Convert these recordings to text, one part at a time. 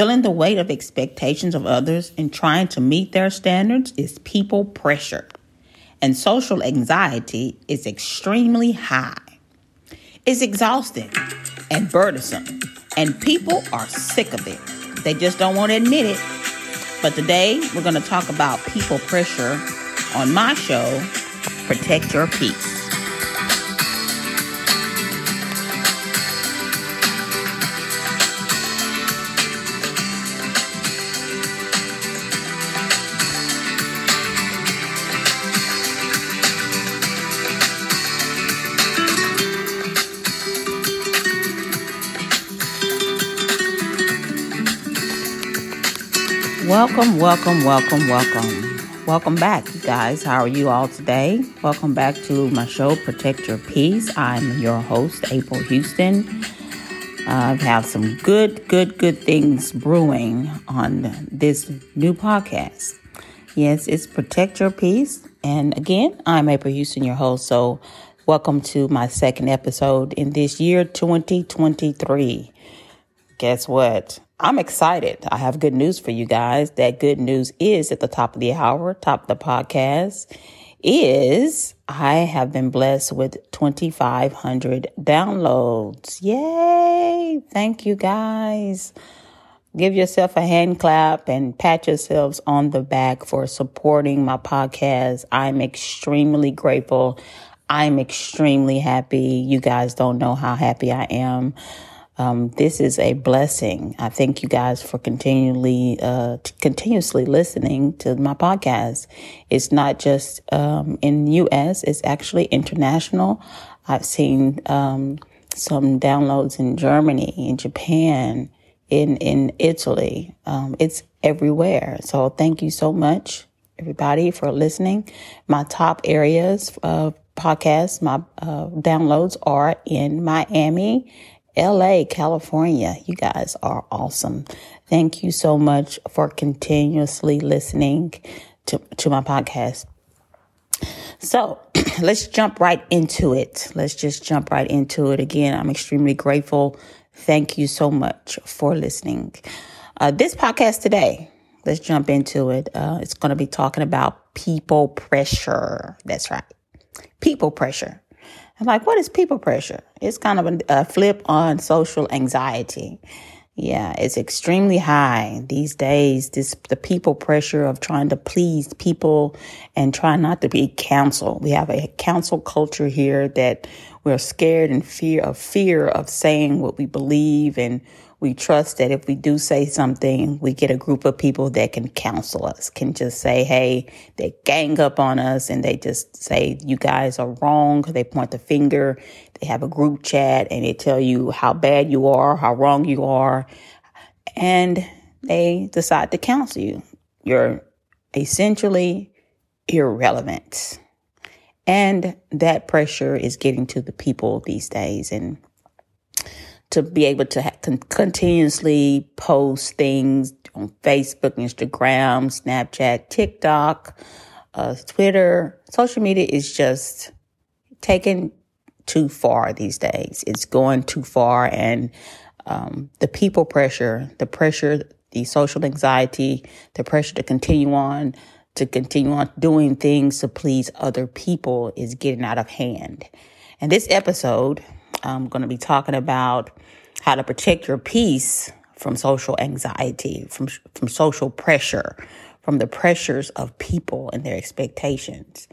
Feeling the weight of expectations of others and trying to meet their standards is people pressure. And social anxiety is extremely high. It's exhausting and burdensome, and people are sick of it. They just don't want to admit it. But today, we're going to talk about people pressure on my show, Protect Your Peace. Welcome, welcome, welcome, welcome. Welcome back, you guys. How are you all today? Welcome back to my show, Protect Your Peace. I'm your host, April Houston. I have some good, good, good things brewing on this new podcast. Yes, it's Protect Your Peace. And again, I'm April Houston, your host. So, welcome to my second episode in this year, 2023. Guess what? I'm excited. I have good news for you guys. That good news is at the top of the hour, top of the podcast is I have been blessed with 2,500 downloads. Yay! Thank you guys. Give yourself a hand clap and pat yourselves on the back for supporting my podcast. I'm extremely grateful. I'm extremely happy. You guys don't know how happy I am. Um, this is a blessing. I thank you guys for continually, uh, continuously listening to my podcast. It's not just um, in U.S. It's actually international. I've seen um, some downloads in Germany, in Japan, in in Italy. Um, it's everywhere. So thank you so much, everybody, for listening. My top areas of podcasts, my uh, downloads are in Miami LA, California. You guys are awesome. Thank you so much for continuously listening to, to my podcast. So let's jump right into it. Let's just jump right into it. Again, I'm extremely grateful. Thank you so much for listening. Uh, this podcast today, let's jump into it. Uh, it's going to be talking about people pressure. That's right. People pressure. I'm like, what is people pressure? It's kind of a, a flip on social anxiety. Yeah, it's extremely high these days. This the people pressure of trying to please people and trying not to be canceled. We have a cancel culture here that we're scared and fear of fear of saying what we believe and we trust that if we do say something, we get a group of people that can counsel us, can just say, hey, they gang up on us and they just say, you guys are wrong. They point the finger. They have a group chat and they tell you how bad you are, how wrong you are. And they decide to counsel you. You're essentially irrelevant. And that pressure is getting to the people these days. And to be able to ha- con- continuously post things on Facebook, Instagram, Snapchat, TikTok, uh, Twitter. Social media is just taken too far these days. It's going too far, and um, the people pressure, the pressure, the social anxiety, the pressure to continue on, to continue on doing things to please other people is getting out of hand. And this episode, I'm going to be talking about how to protect your peace from social anxiety, from, from social pressure, from the pressures of people and their expectations.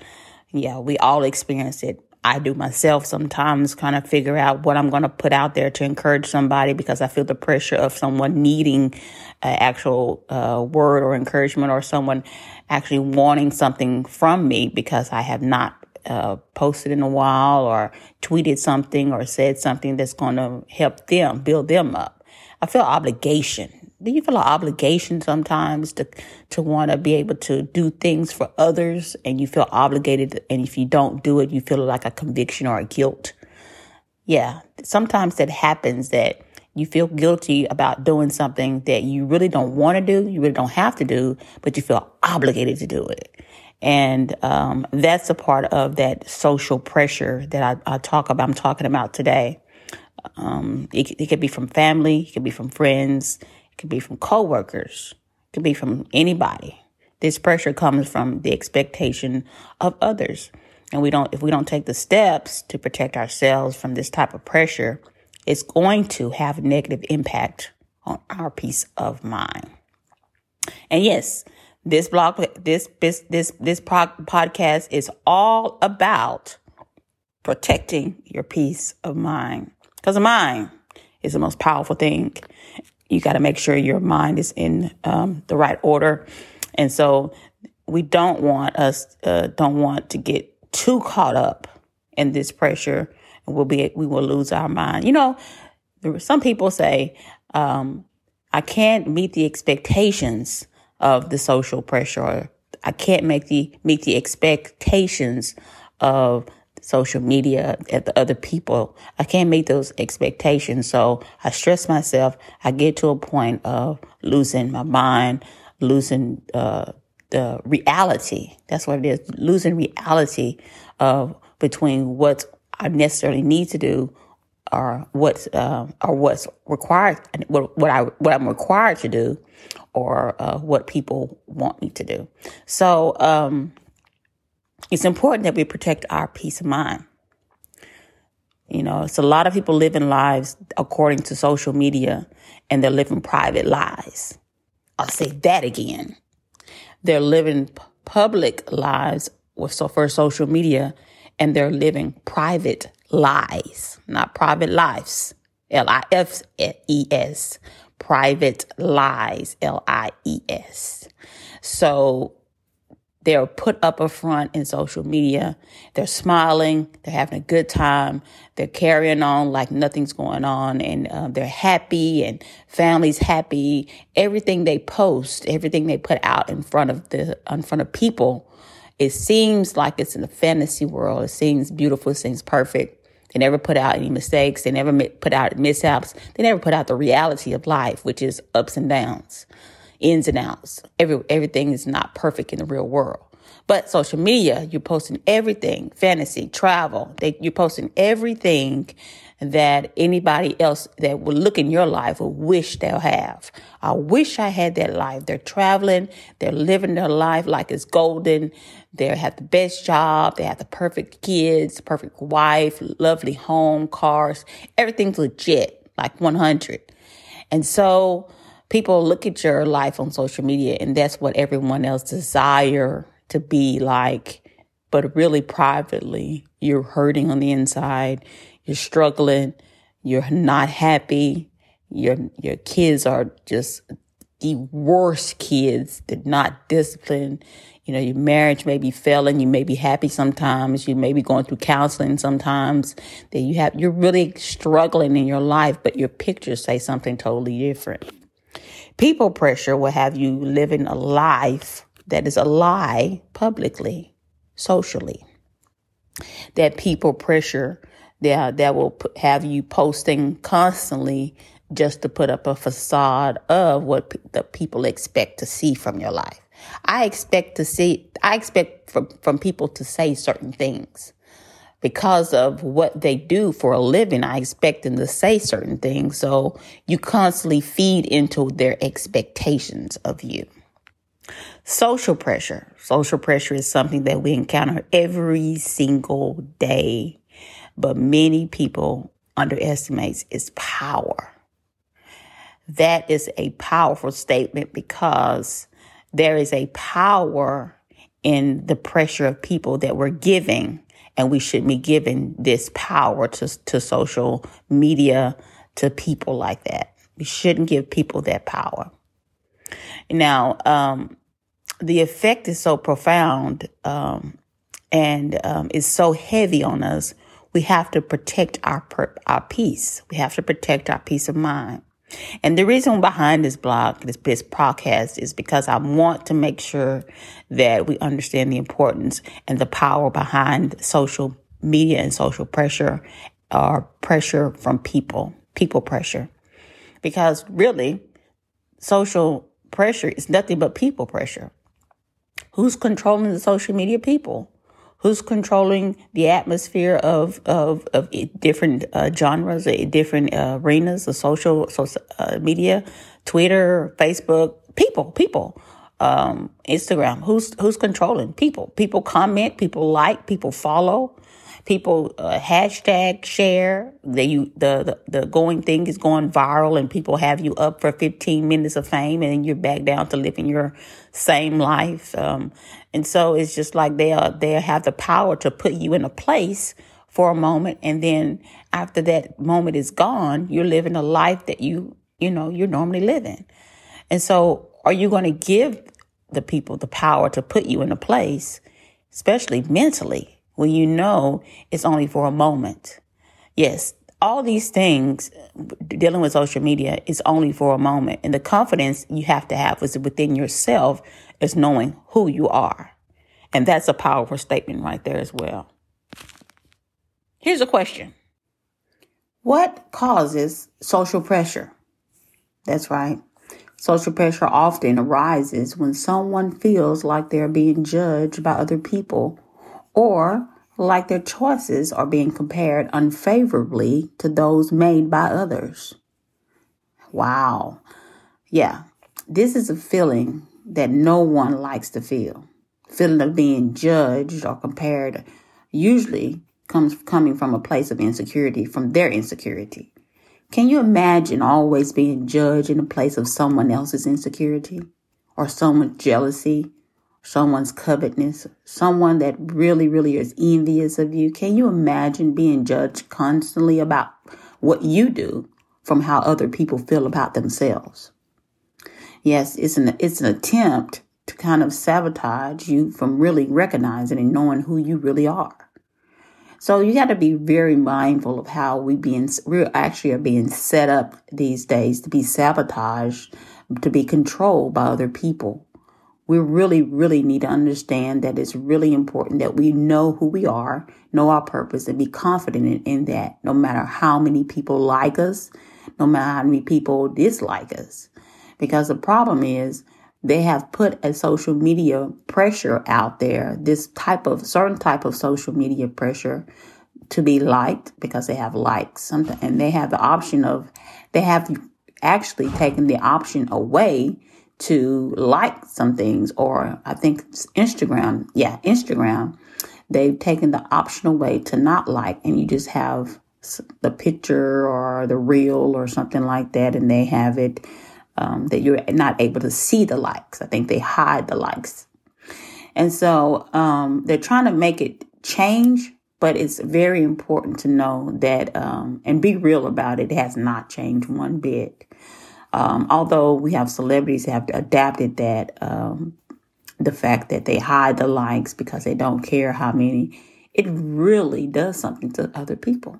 Yeah, we all experience it. I do myself sometimes kind of figure out what I'm going to put out there to encourage somebody because I feel the pressure of someone needing an actual uh, word or encouragement or someone actually wanting something from me because I have not uh, posted in a while or tweeted something or said something that's going to help them, build them up. I feel obligation. Do you feel an obligation sometimes to to want to be able to do things for others and you feel obligated and if you don't do it you feel like a conviction or a guilt? Yeah, sometimes that happens that you feel guilty about doing something that you really don't want to do, you really don't have to do, but you feel obligated to do it. And um, that's a part of that social pressure that I, I talk about. I'm talking about today. Um, it, it could be from family, it could be from friends, it could be from coworkers, it could be from anybody. This pressure comes from the expectation of others. And we don't, if we don't take the steps to protect ourselves from this type of pressure, it's going to have a negative impact on our peace of mind. And yes, this blog, this, this, this, this podcast is all about protecting your peace of mind. Because the mind is the most powerful thing. You got to make sure your mind is in um, the right order. And so we don't want us, uh, don't want to get too caught up in this pressure and we'll be, we will lose our mind. You know, some people say, um, I can't meet the expectations of the social pressure I can't make the, meet the expectations of social media at the other people. I can't meet those expectations. So I stress myself. I get to a point of losing my mind, losing, uh, the reality. That's what it is. Losing reality of between what I necessarily need to do or what's, uh, or what's required, what, what I, what I'm required to do or, uh, what people want me to do. So, um, it's important that we protect our peace of mind. You know, it's a lot of people living lives according to social media and they're living private lives. I'll say that again. They're living public lives with so for social media and they're living private lies, not private lives. L I F E S. Private lies. L I E S. So they're put up a front in social media. They're smiling. They're having a good time. They're carrying on like nothing's going on and uh, they're happy and families happy. Everything they post, everything they put out in front of the, in front of people, it seems like it's in a fantasy world. It seems beautiful. It seems perfect. They never put out any mistakes. They never put out mishaps. They never put out the reality of life, which is ups and downs ins and outs. Every, everything is not perfect in the real world. But social media, you're posting everything, fantasy, travel, they, you're posting everything that anybody else that will look in your life will wish they'll have. I wish I had that life. They're traveling, they're living their life like it's golden. They have the best job, they have the perfect kids, perfect wife, lovely home, cars, everything's legit, like 100. And so people look at your life on social media and that's what everyone else desire to be like but really privately you're hurting on the inside you're struggling you're not happy your your kids are just the worst kids they're not disciplined. You know your marriage may be failing you may be happy sometimes you may be going through counseling sometimes that you have you're really struggling in your life but your pictures say something totally different. People pressure will have you living a life that is a lie publicly, socially. That people pressure that, that will have you posting constantly just to put up a facade of what the people expect to see from your life. I expect to see, I expect from, from people to say certain things because of what they do for a living, I expect them to say certain things. So you constantly feed into their expectations of you. Social pressure. Social pressure is something that we encounter every single day, but many people underestimates its power. That is a powerful statement because there is a power in the pressure of people that we're giving and we shouldn't be giving this power to, to social media, to people like that. We shouldn't give people that power. Now, um, the effect is so profound, um, and, um, is so heavy on us. We have to protect our, our peace. We have to protect our peace of mind. And the reason behind this blog, this, this podcast is because I want to make sure that we understand the importance and the power behind social media and social pressure or pressure from people, people pressure. Because really, social pressure is nothing but people pressure. Who's controlling the social media people? Who's controlling the atmosphere of of, of different uh, genres, uh, different uh, arenas of social, social uh, media, Twitter, Facebook? People, people, um, Instagram. Who's who's controlling people? People comment, people like, people follow people uh, hashtag share the you the, the the going thing is going viral and people have you up for 15 minutes of fame and then you're back down to living your same life. Um, and so it's just like they are they have the power to put you in a place for a moment and then after that moment is gone you're living a life that you you know you're normally living. And so are you going to give the people the power to put you in a place especially mentally when you know it's only for a moment. Yes, all these things dealing with social media is only for a moment. And the confidence you have to have is within yourself is knowing who you are. And that's a powerful statement right there as well. Here's a question. What causes social pressure? That's right. Social pressure often arises when someone feels like they're being judged by other people or like their choices are being compared unfavorably to those made by others. Wow. Yeah, this is a feeling that no one likes to feel. Feeling of being judged or compared usually comes coming from a place of insecurity, from their insecurity. Can you imagine always being judged in a place of someone else's insecurity or someone's jealousy someone's covetousness, someone that really, really is envious of you. Can you imagine being judged constantly about what you do from how other people feel about themselves? Yes, it's an it's an attempt to kind of sabotage you from really recognizing and knowing who you really are. So you got to be very mindful of how we being we actually are being set up these days to be sabotaged, to be controlled by other people we really, really need to understand that it's really important that we know who we are, know our purpose, and be confident in, in, that no matter how many people like us, no matter how many people dislike us. Because the problem is they have put a social media pressure out there, this type of certain type of social media pressure to be liked because they have likes something and they have the option of they have actually taken the option away to like some things, or I think Instagram, yeah, Instagram, they've taken the optional way to not like, and you just have the picture or the reel or something like that, and they have it um, that you're not able to see the likes. I think they hide the likes. And so um, they're trying to make it change, but it's very important to know that um, and be real about it. It has not changed one bit. Um, although we have celebrities have adapted that, um, the fact that they hide the likes because they don't care how many, it really does something to other people.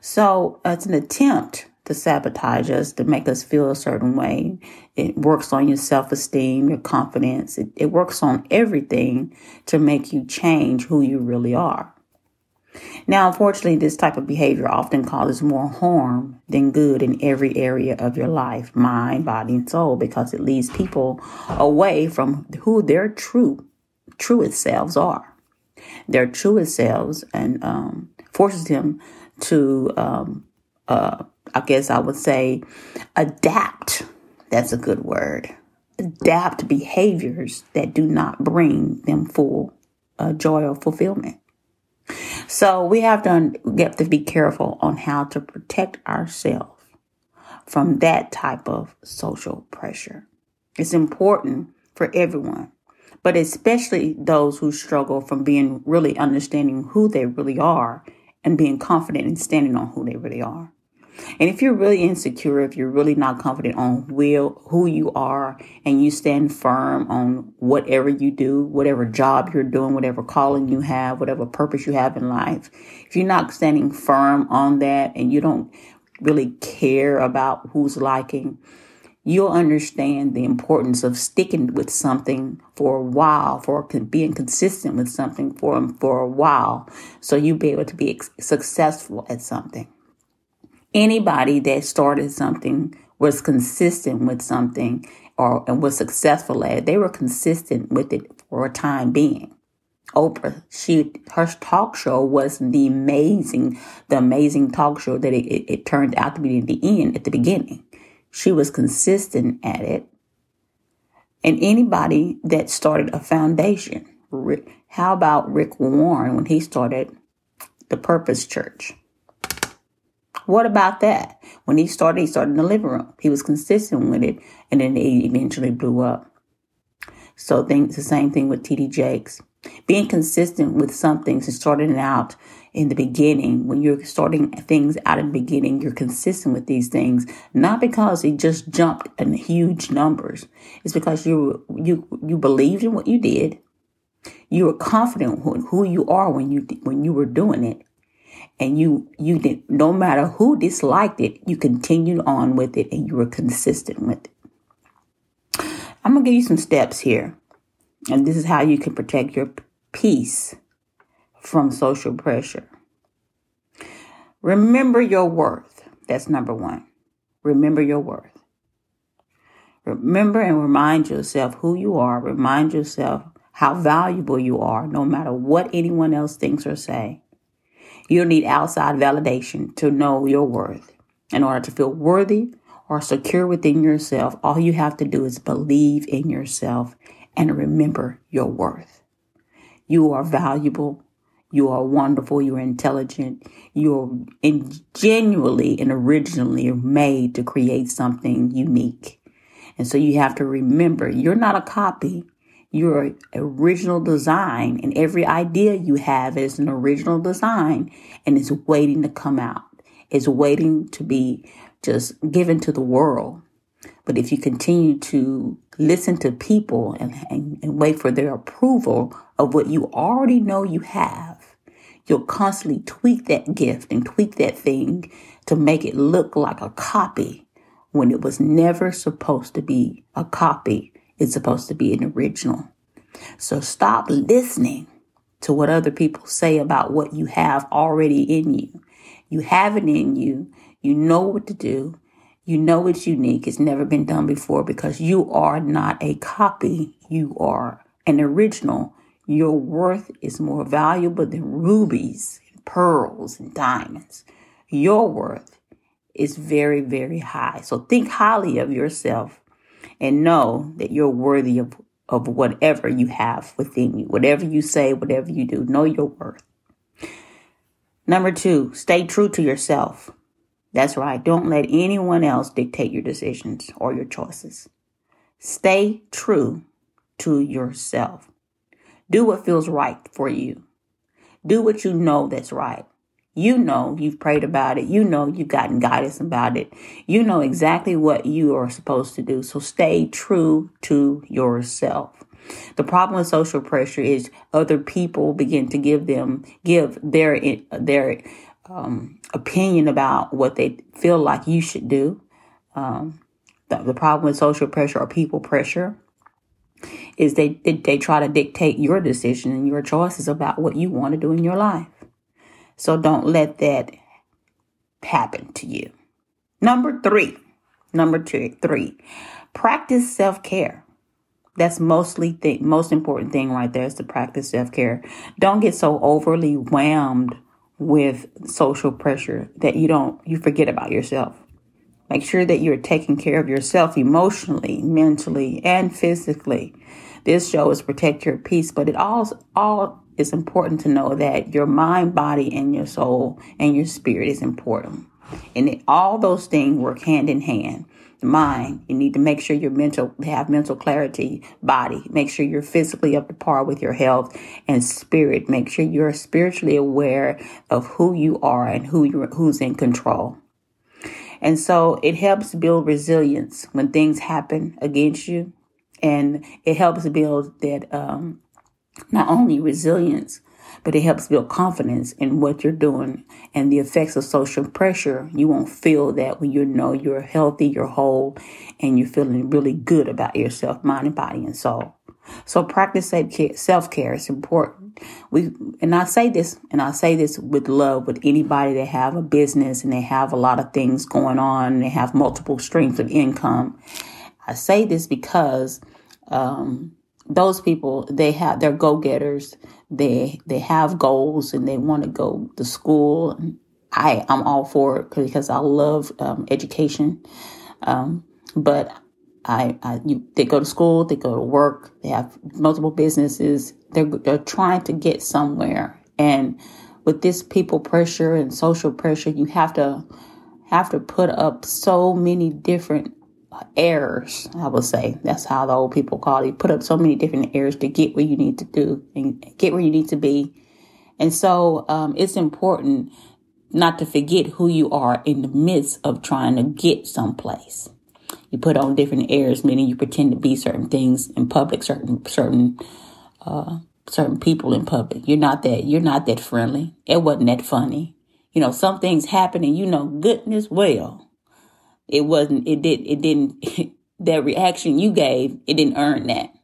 So it's an attempt to sabotage us, to make us feel a certain way. It works on your self esteem, your confidence. It, it works on everything to make you change who you really are. Now, unfortunately, this type of behavior often causes more harm than good in every area of your life, mind, body, and soul, because it leads people away from who their true, truest selves are. Their truest selves and um, forces them to, um, uh, I guess I would say, adapt. That's a good word. Adapt behaviors that do not bring them full uh, joy or fulfillment. So we have to get to be careful on how to protect ourselves from that type of social pressure. It's important for everyone, but especially those who struggle from being really understanding who they really are and being confident in standing on who they really are. And if you're really insecure, if you're really not confident on will, who you are, and you stand firm on whatever you do, whatever job you're doing, whatever calling you have, whatever purpose you have in life, if you're not standing firm on that and you don't really care about who's liking, you'll understand the importance of sticking with something for a while, for being consistent with something for, for a while, so you'll be able to be successful at something anybody that started something was consistent with something or and was successful at it, they were consistent with it for a time being. Oprah, she her talk show was the amazing, the amazing talk show that it, it, it turned out to be in the end at the beginning. She was consistent at it. And anybody that started a foundation, how about Rick Warren when he started the Purpose Church? What about that? When he started, he started in the living room. He was consistent with it, and then it eventually blew up. So, things the same thing with TD Jakes. Being consistent with something and starting out in the beginning, when you're starting things out in the beginning, you're consistent with these things, not because it just jumped in huge numbers. It's because you you you believed in what you did. You were confident who you are when you when you were doing it, and you you did no matter who disliked it, you continued on with it, and you were consistent with it. I'm gonna give you some steps here and this is how you can protect your peace from social pressure. Remember your worth. That's number one. Remember your worth. Remember and remind yourself who you are. Remind yourself how valuable you are, no matter what anyone else thinks or say. You don't need outside validation to know your worth. In order to feel worthy or secure within yourself, all you have to do is believe in yourself and remember your worth. You are valuable. You are wonderful. You are intelligent. You are in genuinely and originally made to create something unique. And so you have to remember you're not a copy. You're original design, and every idea you have is an original design and it's waiting to come out. It's waiting to be just given to the world. But if you continue to listen to people and, and, and, wait for their approval of what you already know you have, you'll constantly tweak that gift and tweak that thing to make it look like a copy when it was never supposed to be a copy. It's supposed to be an original. So stop listening to what other people say about what you have already in you. You have it in you. You know what to do. You know it's unique. It's never been done before because you are not a copy. You are an original. Your worth is more valuable than rubies, and pearls, and diamonds. Your worth is very, very high. So think highly of yourself and know that you're worthy of, of whatever you have within you. Whatever you say, whatever you do, know your worth. Number two, stay true to yourself. That's right. Don't let anyone else dictate your decisions or your choices. Stay true to yourself. Do what feels right for you. Do what you know that's right. You know you've prayed about it. You know you've gotten guidance about it. You know exactly what you are supposed to do. So stay true to yourself. The problem with social pressure is other people begin to give them give their their um, opinion about what they feel like you should do. Um, the, the, problem with social pressure or people pressure is they, they, they try to dictate your decision and your choices about what you want to do in your life. So don't let that happen to you. Number three, number two, three, practice self care. That's mostly the most important thing right there is to practice self care. Don't get so overly whammed with social pressure that you don't, you forget about yourself. Make sure that you're taking care of yourself emotionally, mentally, and physically. This show is protect your peace, but it all, all is important to know that your mind, body, and your soul and your spirit is important. And it, all those things work hand in hand The mind. You need to make sure you're mental, have mental clarity, body. Make sure you're physically up to par with your health and spirit. Make sure you're spiritually aware of who you are and who you who's in control. And so it helps build resilience when things happen against you. And it helps build that, um, not only resilience, but it helps build confidence in what you're doing and the effects of social pressure. You won't feel that when you know you're healthy, you're whole, and you're feeling really good about yourself, mind and body and soul. So practice self care is important. We and I say this and I say this with love with anybody that have a business and they have a lot of things going on and they have multiple streams of income. I say this because um, those people they have they're go-getters. They they have goals and they want to go to school. I i'm all for it because i love um, education. Um, but I, I you, they go to school, they go to work, they have multiple businesses. They're they're trying to get somewhere, and with this people pressure and social pressure, you have to have to put up so many different errors. I would say that's how the old people call it. You put up so many different errors to get where you need to do and get where you need to be. And so um, it's important not to forget who you are in the midst of trying to get someplace. You put on different airs, meaning you pretend to be certain things in public, certain certain uh, certain people in public. You're not that. You're not that friendly. It wasn't that funny. You know, some things happen, and you know, goodness well, it wasn't. It did. It didn't. that reaction you gave, it didn't earn that.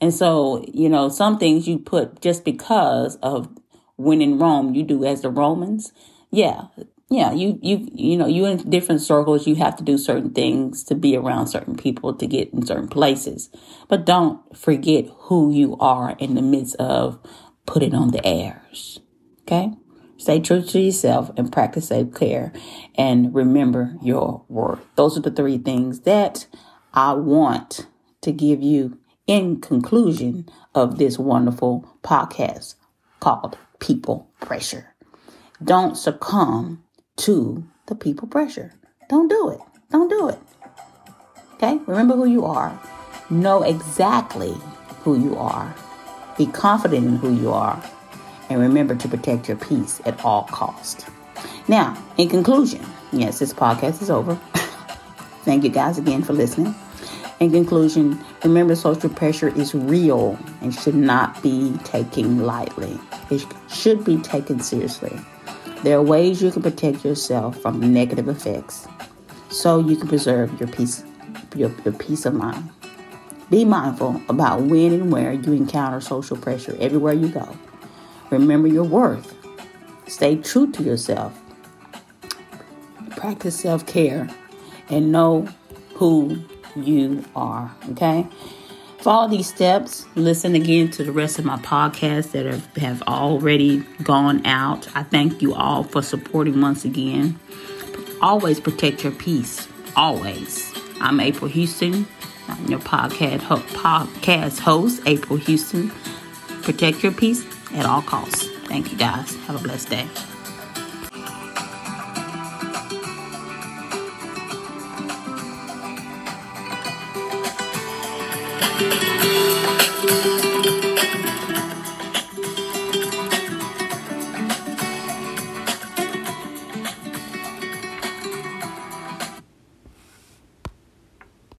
And so, you know, some things you put just because of when in Rome, you do as the Romans. Yeah, yeah, you you you know, you in different circles, you have to do certain things to be around certain people to get in certain places. But don't forget who you are in the midst of putting on the airs. Okay? Stay true to yourself and practice self care and remember your worth. Those are the three things that I want to give you in conclusion of this wonderful podcast called People Pressure. Don't succumb to the people pressure. Don't do it. Don't do it. Okay? Remember who you are. Know exactly who you are. Be confident in who you are. And remember to protect your peace at all cost. Now, in conclusion, yes, this podcast is over. Thank you guys again for listening. In conclusion, remember social pressure is real and should not be taken lightly. It should be taken seriously. There are ways you can protect yourself from negative effects so you can preserve your peace, your, your peace of mind. Be mindful about when and where you encounter social pressure everywhere you go. Remember your worth. Stay true to yourself. Practice self care and know who you are. Okay? Follow these steps. Listen again to the rest of my podcasts that have, have already gone out. I thank you all for supporting once again. Always protect your peace. Always. I'm April Houston. I'm your podcast, ho- podcast host, April Houston. Protect your peace at all costs. Thank you guys. Have a blessed day.